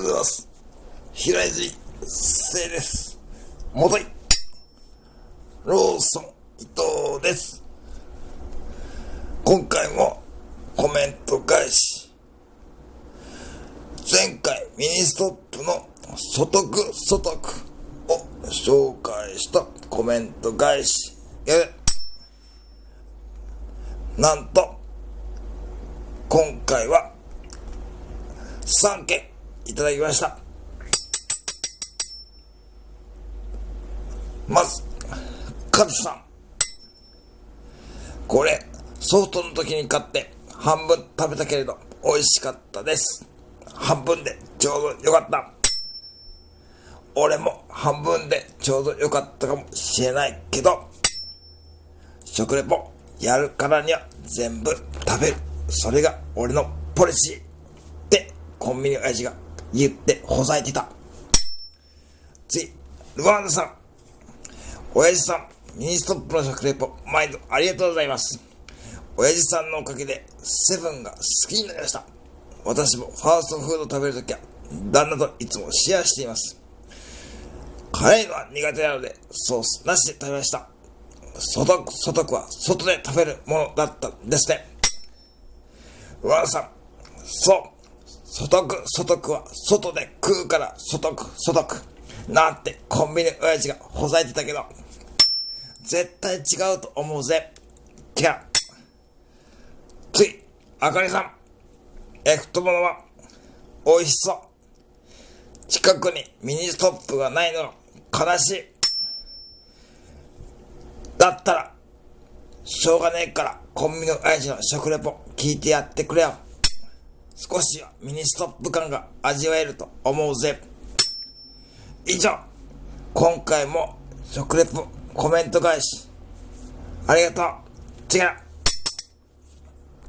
うございます。平泉聖です。元井。ローソン伊藤です。今回もコメント返し。前回ミニストップの食レポ食レポを紹介したコメント返し。なんと、今回は3件いただきました。まず、カズさん。これ、ソフトの時に買って半分食べたけれど美味しかったです。半分でちょうどよかった。俺も半分でちょうどよかったかもしれないけど、食レポやるからには全部食べる。それが俺のポリシー。ってコンビニ親父が言ってほざいてた。次、ルワンダさん。親父さん、ミニストップの食レポ、毎度ありがとうございます。親父さんのおかげで、セブンが好きになりました。私もファーストフード食べるときは、旦那といつもシェアしています。辛いのは苦手なので、ソースなしで食べました。外、外は外で食べるものだったんですね。ワンさん、そう、外区、外区は外で食うから外区、外区。なんてコンビニ親父がほざいてたけど、絶対違うと思うぜ。違う。次、あかりさん。え、太ものは美味しそう。近くにミニストップがないのが悲しい。だったら、しょうがねえからコンビニの親父の食レポ聞いてやってくれよ。少しはミニストップ感が味わえると思うぜ。以上、今回も食レポコメント返し、ありがとう。違う。